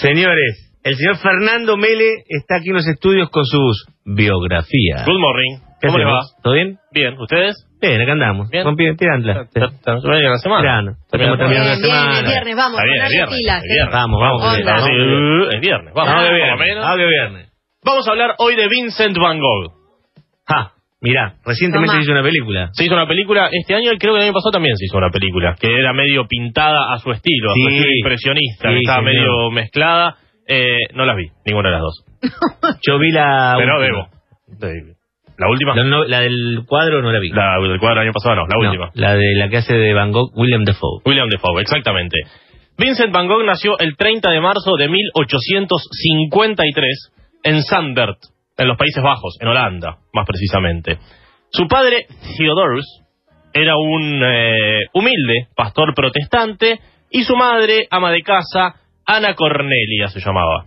Señores, el señor Fernando Mele está aquí en los estudios con sus biografías. Good morning. ¿Qué ¿Cómo le va? ¿Todo bien? Bien, ¿ustedes? Bien, acá andamos. Bien. Con pie- tirándola. ¿Está- está- está bien la semana? Tirando. Está bien. Estamos terminando la Bien, bien, semana. el viernes, vamos, Está bien, es viernes, viernes. Vamos, vamos. Es viernes. Vamos, que viernes. Vamos a hablar hoy de Vincent Van Gogh. Ja, mirá, recientemente Tomá. hizo una película. Se hizo una película este año y creo que el año pasado también se hizo una película, que era medio pintada a su estilo, a su Sí. estilo impresionista, Sí, que estaba señor. medio mezclada. Eh, no las vi, ninguna de las dos. Yo vi la Pero última. debo. La última. La, no- la del cuadro no la vi. La del cuadro del año pasado, no, la No, última. la de la que hace de Van Gogh, William Defoe. William Defoe, exactamente. Vincent Van Gogh nació el 30 de marzo de 1853 en Zandert, en los Países Bajos, en Holanda, más precisamente. Su padre, Theodorus, era un eh, humilde pastor protestante y su madre, ama de casa, Ana Cornelia se llamaba.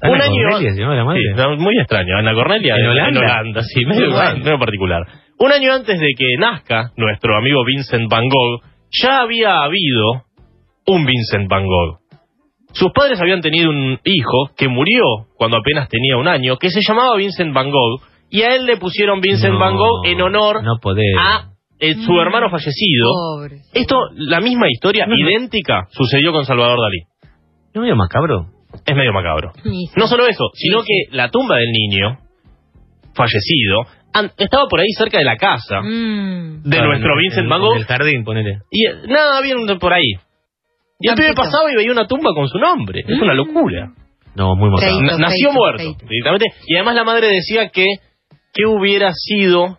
Ana Un año- Cornelia se llama la madre. Sí, no, muy extraño. Ana Cornelia ¿En Holanda? Holanda, sí, medio, bueno. medio particular. Un año antes de que nazca nuestro amigo Vincent Van Gogh, ya había habido un Vincent Van Gogh. Sus padres habían tenido un hijo que murió cuando apenas tenía un año, que se llamaba Vincent Van Gogh, y a él le pusieron Vincent No, Van Gogh en honor No a eh, su Mm. hermano fallecido. Pobre. Esto, la misma historia, No, no. idéntica, sucedió con Salvador Dalí. ¿No medio macabro? Es medio macabro. Sí, sí. No solo eso, sino Sí, sí. que la tumba del niño fallecido estaba por ahí cerca de la casa Mm. de nuestro en- Vincent en- Van Gogh En el jardín, ponele. y eh, nada, un- por ahí. Y el pibe Campito. pasaba y veía una tumba con su nombre. Es una locura. No, muy macabro. Feito, Nació feito, muerto, feito. directamente. Y además la madre decía que qué hubiera sido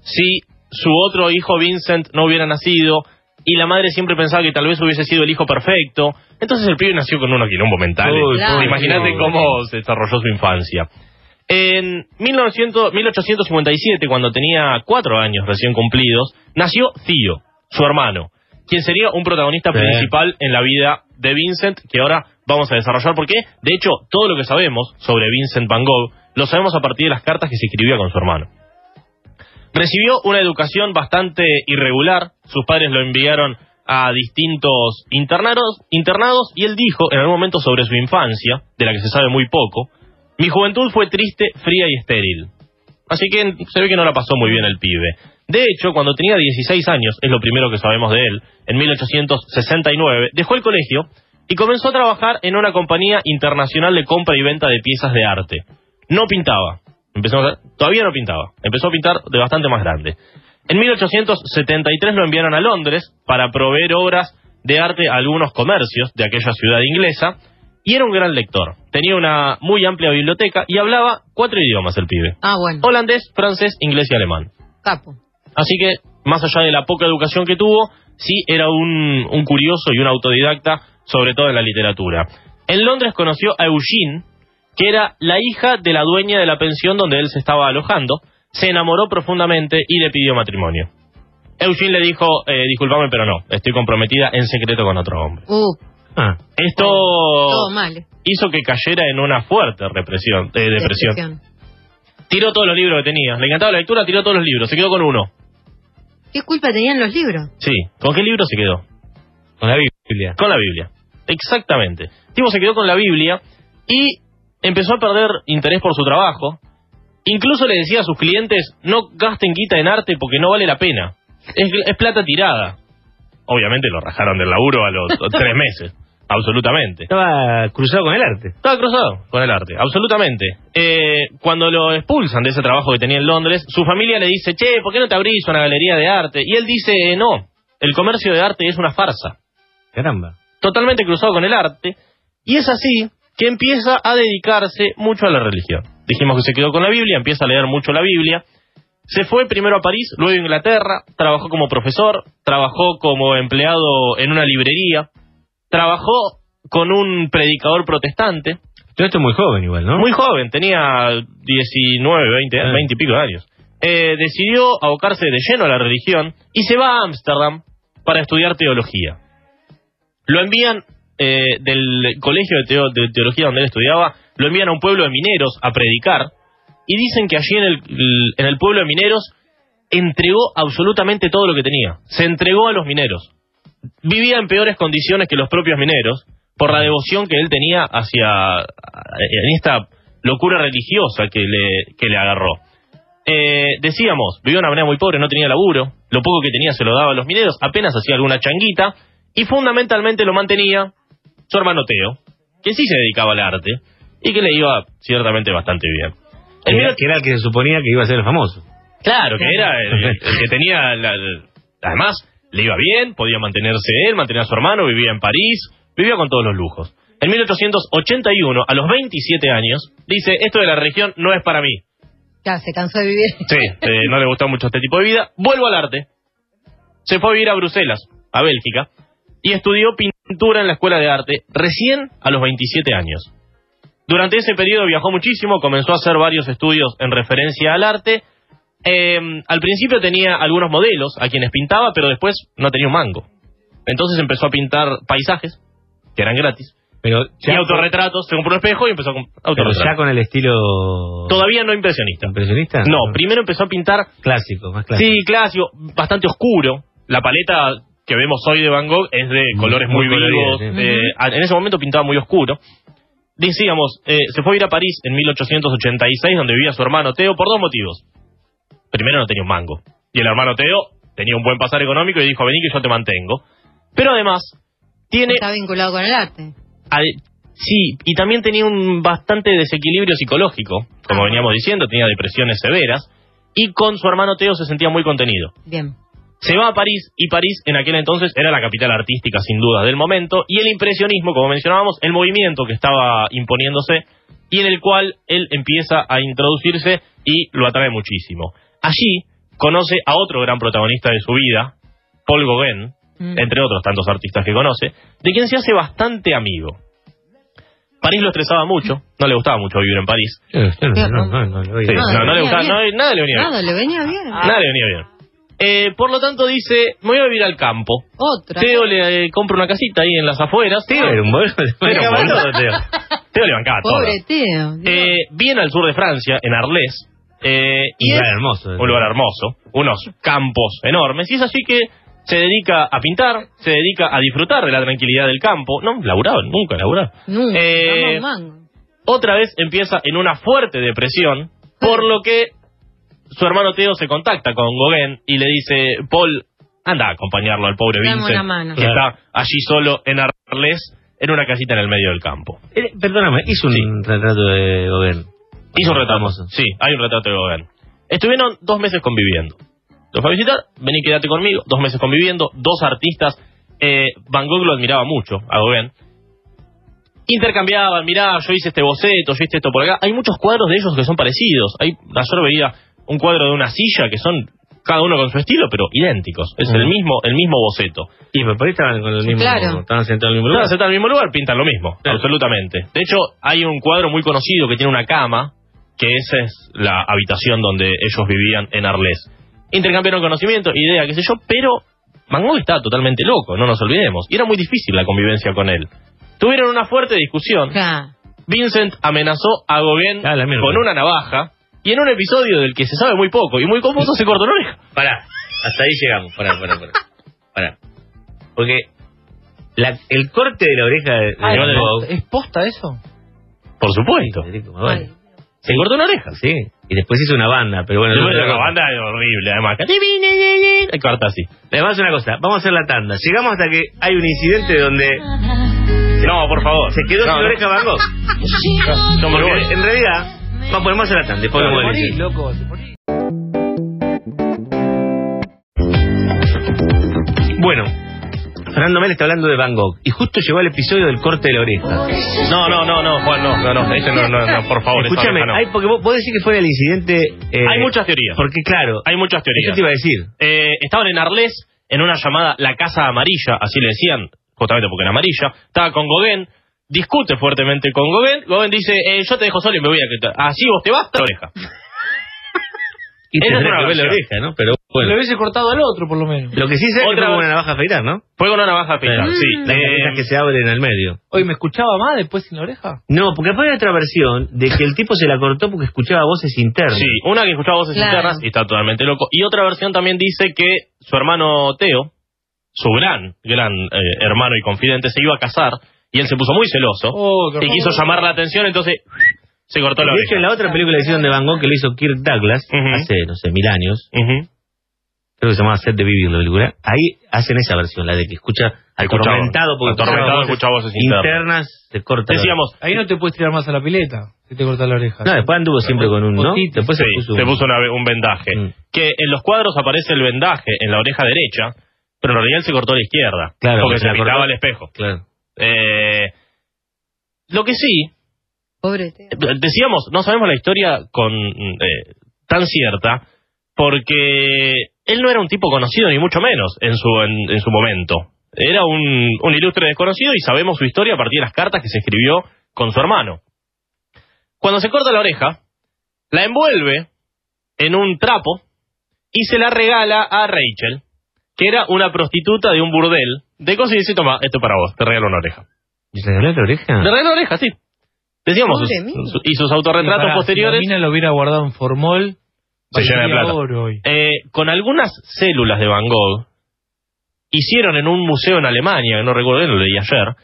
si su otro hijo Vincent no hubiera nacido y la madre siempre pensaba que tal vez hubiese sido el hijo perfecto. Entonces el pibe nació con unos quilombo mentales. Claro. Imagínate cómo se desarrolló su infancia. En 1900, 1857, cuando tenía cuatro años recién cumplidos, nació Theo, su hermano, quien sería un protagonista principal en la vida de Vincent, que ahora vamos a desarrollar, porque de hecho todo lo que sabemos sobre Vincent Van Gogh lo sabemos a partir de las cartas que se escribía con su hermano. Recibió una educación bastante irregular, sus padres lo enviaron a distintos internados, internados y él dijo en algún momento sobre su infancia, de la que se sabe muy poco, mi juventud fue triste, fría y estéril. Así que se ve que no la pasó muy bien el pibe. De hecho, cuando tenía 16 años, es lo primero que sabemos de él, en 1869, dejó el colegio y comenzó a trabajar en una compañía internacional de compra y venta de piezas de arte. No pintaba. Empezó a- todavía no pintaba. Empezó a pintar de bastante más grande. En 1873 lo enviaron a Londres para proveer obras de arte a algunos comercios de aquella ciudad inglesa y era un gran lector. Tenía una muy amplia biblioteca y hablaba cuatro idiomas el pibe. Ah, bueno. Holandés, francés, inglés y alemán. Capo. Así que, más allá de la poca educación que tuvo, sí era un, un curioso y un autodidacta, sobre todo en la literatura. En Londres conoció a Eugene, que era la hija de la dueña de la pensión donde él se estaba alojando, se enamoró profundamente y le pidió matrimonio. Eugene le dijo, eh, disculpame, pero no, estoy comprometida en secreto con otro hombre. Uh, Ah, Esto todo mal. hizo que cayera en una fuerte represión, eh, depresión. Depresión. Tiró todos los libros que tenía. Le encantaba la lectura, tiró todos los libros. Se quedó con uno. ¿Qué culpa tenían los libros? Sí. ¿Con qué libro se quedó? con la Biblia. Con la Biblia. Exactamente. Tipo se quedó con la Biblia y empezó a perder interés por su trabajo. Incluso le decía a sus clientes, no gasten guita en arte porque no vale la pena. Es, es plata tirada. Obviamente lo rajaron del laburo a los tres meses. Absolutamente. Estaba cruzado con el arte. Estaba cruzado con el arte, absolutamente. Eh, cuando lo expulsan de ese trabajo que tenía en Londres, su familia le dice, che, ¿por qué no te abrís una galería de arte? Y él dice, "Eh, no, el comercio de arte es una farsa. Caramba. Totalmente cruzado con el arte. Y es así que empieza a dedicarse mucho a la religión. Dijimos que se quedó con la Biblia, empieza a leer mucho la Biblia. Se fue primero a París, luego a Inglaterra, trabajó como profesor, trabajó como empleado en una librería, trabajó con un predicador protestante, Todo esto muy joven igual, ¿no? muy joven, tenía 19, 20, Ah. 20 y pico de años. Eh, decidió abocarse de lleno a la religión y se va a Ámsterdam para estudiar teología. Lo envían eh, del colegio de, teo- de teología donde él estudiaba, lo envían a un pueblo de mineros a predicar y dicen que allí en el, en el pueblo de mineros entregó absolutamente todo lo que tenía. Se entregó a los mineros. Vivía en peores condiciones que los propios mineros, por la devoción que él tenía hacia en esta locura religiosa que le, que le agarró. Eh, decíamos, vivía de una manera muy pobre, no tenía laburo, lo poco que tenía se lo daba a los mineros, apenas hacía alguna changuita, y fundamentalmente lo mantenía su hermano Teo, que sí se dedicaba al arte, y que le iba ciertamente bastante bien. El Era- que era el que se suponía que iba a ser el famoso. Claro, que era el, el que tenía... la- la- además, le iba bien, podía mantenerse él, mantener a su hermano, vivía en París, vivía con todos los lujos. En 1881, a los 27 años, dice, esto de la religión no es para mí. Ya, se cansó de vivir. Sí, eh, no le gustó mucho este tipo de vida. Vuelvo al arte. Se fue a vivir a Bruselas, a Bélgica, y estudió pintura en la escuela de arte recién a los 27 años. Durante ese periodo viajó muchísimo, comenzó a hacer varios estudios en referencia al arte. Eh, al principio tenía algunos modelos a quienes pintaba, pero después no tenía un mango. Entonces empezó a pintar paisajes, que eran gratis, Pero y autorretratos. Se compró un espejo y empezó a comprar Pero ya autorretratos. con el estilo Todavía no impresionista. impresionista. No, primero empezó a pintar clásico, más clásico. Sí, clásico, bastante oscuro. La paleta que vemos hoy de Van Gogh es de Muy- colores muy muy, vivos. sí. eh, en ese momento pintaba muy oscuro. Decíamos, eh, se fue a ir a París en 1886, donde vivía su hermano Teo, por dos motivos. Primero, no tenía un mango. Y el hermano Teo tenía un buen pasar económico y dijo, vení que yo te mantengo. Pero además, tiene... Está vinculado con el arte. Al- sí, y también tenía un bastante desequilibrio psicológico, como Ah. veníamos diciendo, tenía depresiones severas, y con su hermano Teo se sentía muy contenido. Bien. Se va a París y París en aquel entonces era la capital artística sin duda del momento y el impresionismo, como mencionábamos, el movimiento que estaba imponiéndose y en el cual él empieza a introducirse y lo atrae muchísimo. Allí conoce a otro gran protagonista de su vida, Paul Gauguin, Mm. entre otros tantos artistas que conoce, de quien se hace bastante amigo. París lo estresaba mucho, no le gustaba mucho vivir en París. No. Sí, Nada, le gustaba, nada le venía bien. Nada, le venía bien. Nada le venía bien. Eh, por lo tanto dice, me voy a vivir al campo. Otra. Teo le eh, compra una casita ahí en las afueras. Teo era un boludo. Teo. Teo le bancaba todo. Pobre Teo. Eh, viene al sur de Francia, en Arles. Eh, y Un es lugar hermoso. un lugar hermoso, unos campos enormes. Y es así que se dedica a pintar, se dedica a disfrutar de la tranquilidad del campo. No, laburaba, nunca laburaba. Nunca. Eh. Otra vez empieza en una fuerte depresión, por lo que su hermano Teo se contacta con Gauguin y le dice, Paul, anda a acompañarlo al pobre Dame Vincent, que está allí solo en Arles, en una casita en el medio del campo. Eh, Perdóname, hizo un Sí. retrato de Gauguin. Hizo un retrato. Famoso. Sí, hay un retrato de Gauguin. Estuvieron dos meses conviviendo. Lo fue a visitar, vení, quédate conmigo. Dos meses conviviendo, dos artistas. Eh, Van Gogh lo admiraba mucho, a Gauguin. Intercambiaban, mirá, yo hice este boceto, yo hice esto por acá. Hay muchos cuadros de ellos que son parecidos. Hay, ayer veía un cuadro de una silla que son cada uno con su estilo, pero idénticos. Es el mismo el mismo boceto. Y pero por ahí estaban con el mismo. Claro. Estaban sentados en el mismo lugar. se está en el mismo lugar, pintan lo mismo, Claro. absolutamente. De hecho, hay un cuadro muy conocido que tiene una cama, que esa es la habitación donde ellos vivían en Arles. Intercambiaron conocimiento, idea, qué sé yo, pero Van Gogh estaba totalmente loco, no nos olvidemos. Y era muy difícil la convivencia con él. Tuvieron una fuerte discusión. Vincent amenazó a Gauguin Ah, la con una navaja, y en un episodio del que se sabe muy poco y muy confuso se cortó una oreja. Pará, hasta ahí llegamos. Pará, pará, pará. Pará. Porque la- el corte de la oreja de, de Ah, Van ¿es- Gogh- ¿Es posta eso? Por supuesto. Ay, Se cortó una oreja. Sí, y después hizo una banda, pero bueno. Después no- la banda es horrible, además. El corta así. Le vamos a hacer una cosa, vamos a hacer la tanda. Llegamos hasta que hay un incidente donde No, por favor. se quedó No, sin no. oreja Van Gogh. Voy. Porque en realidad, vamos, vamos a hacer la tanda. Después vamos a decir. loco. Bueno, Fernando Mel está hablando de Van Gogh y justo llegó el episodio del corte de la oreja. No, no, no, no, Juan, no, no, no, ese no, no, no, por favor, esa Escúchame, oreja no. hay, porque vos, vos decís que fue el incidente. eh, Hay muchas teorías. Porque claro, Hay muchas eso teorías. te iba a decir. Eh, estaban en Arles en una llamada La Casa Amarilla, así le decían, justamente porque era amarilla. Estaba con Gauguin, discute fuertemente con Gauguin. Gauguin dice, eh, yo te dejo solo y me voy a quitar. Así vos te vas, la oreja. Y una que ver la oreja, ¿no? Pero Le bueno. hubiese cortado al otro, por lo menos. Lo que sí sé es que fue con una navaja afeitar, ¿no? Fue con una navaja afeitada, Claro. sí. Las Eh, que se abren al medio. Oye, ¿me escuchaba más después sin la oreja? No, porque después hay otra versión de que el tipo se la cortó porque escuchaba voces internas. Sí, una que escuchaba voces Claro. internas y está totalmente loco. Y otra versión también dice que su hermano Teo, su gran, gran eh, hermano y confidente, se iba a casar y él se puso muy celoso Oh, y quiso llamar la atención, entonces se cortó la De hecho, en oreja. la otra película que hicieron de Van Gogh que lo hizo Kirk Douglas hace, no sé, mil años, creo que se llamaba Set de Vivir la película, ahí hacen esa versión, la de que escucha atormentado porque Atormentado, escucha voces internas. internas, se corta. la- Decíamos, Ahí no te puedes tirar más a la pileta si te cortas la oreja. No, después anduvo siempre con un, ¿no? Después sí, se puso un... te puso una- un vendaje. Mm. Que en los cuadros aparece el vendaje en la oreja derecha, pero en realidad él se cortó a la izquierda. Claro, porque se se la pintaba cortó. al espejo. Claro. Eh, lo que sí, Pobre Teo. decíamos, no sabemos la historia con eh, tan cierta, porque él no era un tipo conocido, ni mucho menos, en su, en, en su momento. Era un, un ilustre desconocido y sabemos su historia a partir de las cartas que se escribió con su hermano. Cuando se corta la oreja, la envuelve en un trapo y se la regala a Rachel, que era una prostituta de un burdel, de cosas y dice, toma, esto es para vos, te regalo una oreja. ¿Y se regaló la oreja? Le regaló una oreja, sí. Decíamos, sus- su- y sus autorretratos posteriores... Si la mina lo hubiera guardado en formol, Se llena de plata. Eh, con algunas células de Van Gogh, hicieron en un museo en Alemania, que no recuerdo bien, lo leí ayer,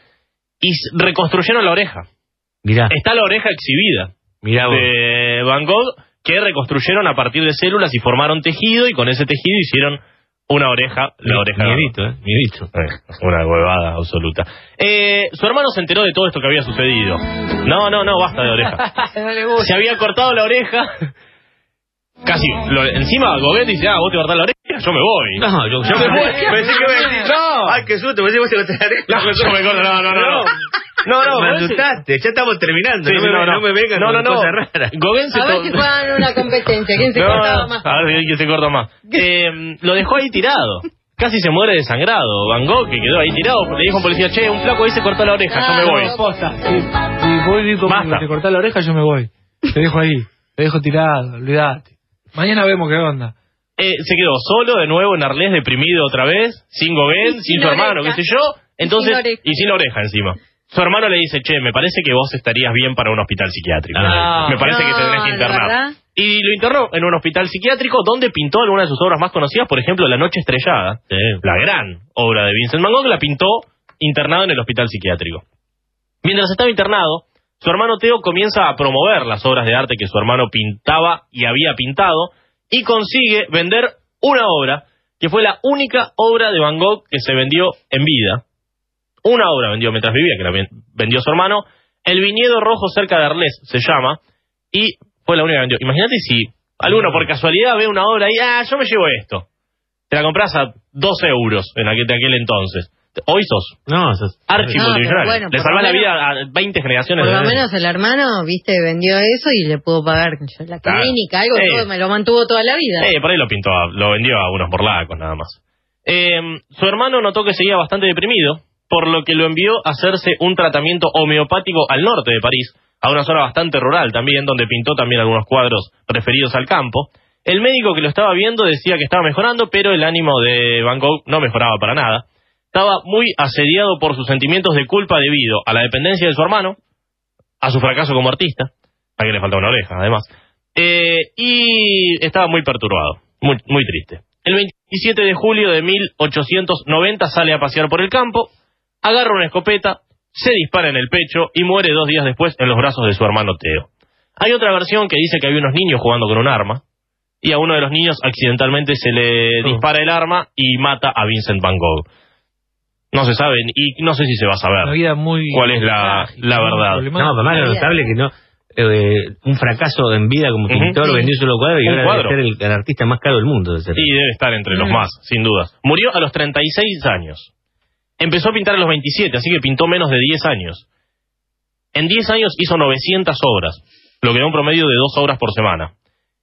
y reconstruyeron la oreja. Mirá, Está la oreja exhibida mirá vos. de Van Gogh, que reconstruyeron a partir de células y formaron tejido, y con ese tejido hicieron una oreja, la oreja Van Gogh. Miedito, ¿eh? Miedito. Eh, una huevada absoluta. Eh, su hermano se enteró de todo esto que había sucedido. No, no, no, basta de oreja. no le gusta. se había cortado la oreja. Casi, lo- encima Gobet dice, ah, vos te cortás la oreja, yo me voy. No, yo, me fue. pensé que decir, No. Ay, qué susto, pensé que vos te cortaste la oreja. No, yo me corto, no, no, no, no. No, no, me asustaste, ya estamos terminando. Sí, no, me, no me vengan no, con no, no. cosas raras. Se A ver si juegan una competencia. ¿Quién se No, cortaba no, más? A ver quién se corta más. Eh, lo dejó ahí tirado. Casi se muere desangrado. Van Gogh, que quedó ahí tirado, le dijo a un policía, che, un flaco ahí se cortó la oreja, yo me Ah, voy. no. Posta. Si, si voy y te cortás la oreja, yo me voy. Te dejo ahí. Te dejo tirado, olvídate. Mañana vemos qué onda. Eh, se quedó solo de nuevo en Arles, deprimido otra vez, sin Gobén, sin, sin su hermano, qué sé yo. Entonces, sin y sin la oreja encima. Su hermano le dice, che, me parece que vos estarías bien para un hospital psiquiátrico. Ah. me parece que No, tendrás que ¿de internar. verdad? Y lo internó en un hospital psiquiátrico donde pintó algunas de sus obras más conocidas, por ejemplo, La Noche Estrellada, Sí. la gran obra de Vincent Van Gogh, la pintó internado en el hospital psiquiátrico. Mientras estaba internado, su hermano Teo comienza a promover las obras de arte que su hermano pintaba y había pintado y consigue vender una obra que fue la única obra de Van Gogh que se vendió en vida. Una obra vendió mientras vivía, que la ven- vendió su hermano. El viñedo rojo cerca de Arles se llama y fue la única que vendió. Imagínate si alguno por casualidad ve una obra y, ah, yo me llevo esto. Te la compras a 12 euros en aquel, de aquel entonces. Hoy sos No, sos... archimultimillonario. No, bueno, Le salvás la vida a 20 generaciones Por lo menos el hermano, viste, vendió eso y le pudo pagar la clínica, algo, todo, me lo mantuvo toda la vida. Eh, por ahí lo pintó, lo vendió a unos morlacos nada más. Eh, su hermano notó que seguía bastante deprimido, por lo que lo envió a hacerse un tratamiento homeopático al norte de París, a una zona bastante rural también, donde pintó también algunos cuadros referidos al campo. El médico que lo estaba viendo decía que estaba mejorando, pero el ánimo de Van Gogh no mejoraba para nada. Estaba muy asediado por sus sentimientos de culpa debido a la dependencia de su hermano, a su fracaso como artista, a que le faltaba una oreja además, eh, y estaba muy perturbado, muy, muy triste. El 27 de julio de 1890 sale a pasear por el campo, agarra una escopeta, se dispara en el pecho y muere dos días después en los brazos de su hermano Teo. Hay otra versión que dice que había unos niños jugando con un arma y a uno de los niños accidentalmente se le dispara el arma y mata a Vincent Van Gogh. No se sabe y no sé si se va a Una saber. vida muy. ¿Cuál es la- trágica, la muy verdad? No, pero más lo notable que no... eh, un fracaso en vida como pintor, Sí. vendió un solo cuadro y Un ahora cuadro. debe ser el, el artista más caro del mundo. Ser. Sí, debe estar entre los más, sin dudas. Murió a los 36 años. Empezó a pintar a los 27, así que pintó menos de 10 años. En 10 años hizo 900 obras, lo que da un promedio de dos obras por semana.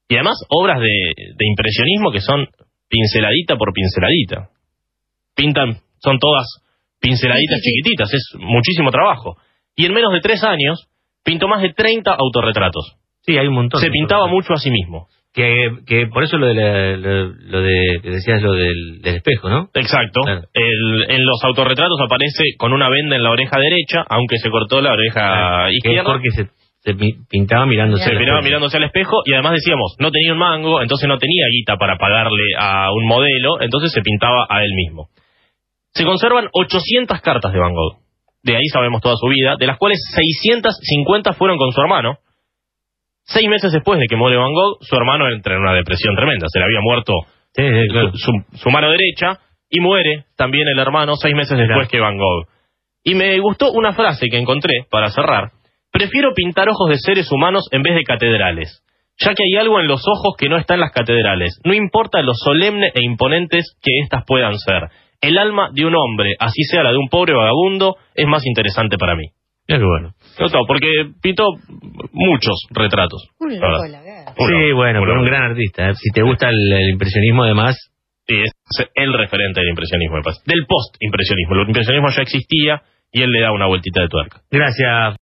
Y además obras de, de impresionismo que son pinceladita por pinceladita. Pintan, son todas pinceladitas Sí, sí, sí. chiquititas, es muchísimo trabajo. Y en menos de 3 años pintó más de 30 autorretratos. Sí, hay un montón. Se pintaba mucho a sí mismo. Que, que por eso lo de, la- lo, lo de que decías lo del, del espejo, ¿no? Exacto. Claro. El- en los autorretratos aparece con una venda en la oreja derecha, aunque se cortó la oreja que es izquierda. porque se, se pi- pintaba mirándose. Se al espejo. mirándose al espejo y además decíamos, no tenía un mango, entonces no tenía guita para pagarle a un modelo, entonces se pintaba a él mismo. Se conservan 800 cartas de Van Gogh. de ahí sabemos toda su vida, de las cuales 650 fueron con su hermano. Seis meses después de que muere Van Gogh, su hermano entra en una depresión tremenda, se le había muerto Sí, sí, claro. su, su- su mano derecha y muere también el hermano seis meses después que Van Gogh. Y me gustó una frase que encontré para cerrar. Prefiero pintar ojos de seres humanos en vez de catedrales, ya que hay algo en los ojos que no está en las catedrales. No importa lo solemne e imponentes que éstas puedan ser. El alma de un hombre, así sea la de un pobre vagabundo, es más interesante para mí. Mira qué bueno. Porque pintó muchos retratos. Un loco la sí, bueno, pero un gran artista. ¿eh? Si te gusta el, el impresionismo, además, Sí, es el referente del impresionismo, me. Del post-impresionismo. El impresionismo ya existía y él le da una vueltita de tuerca. gracias.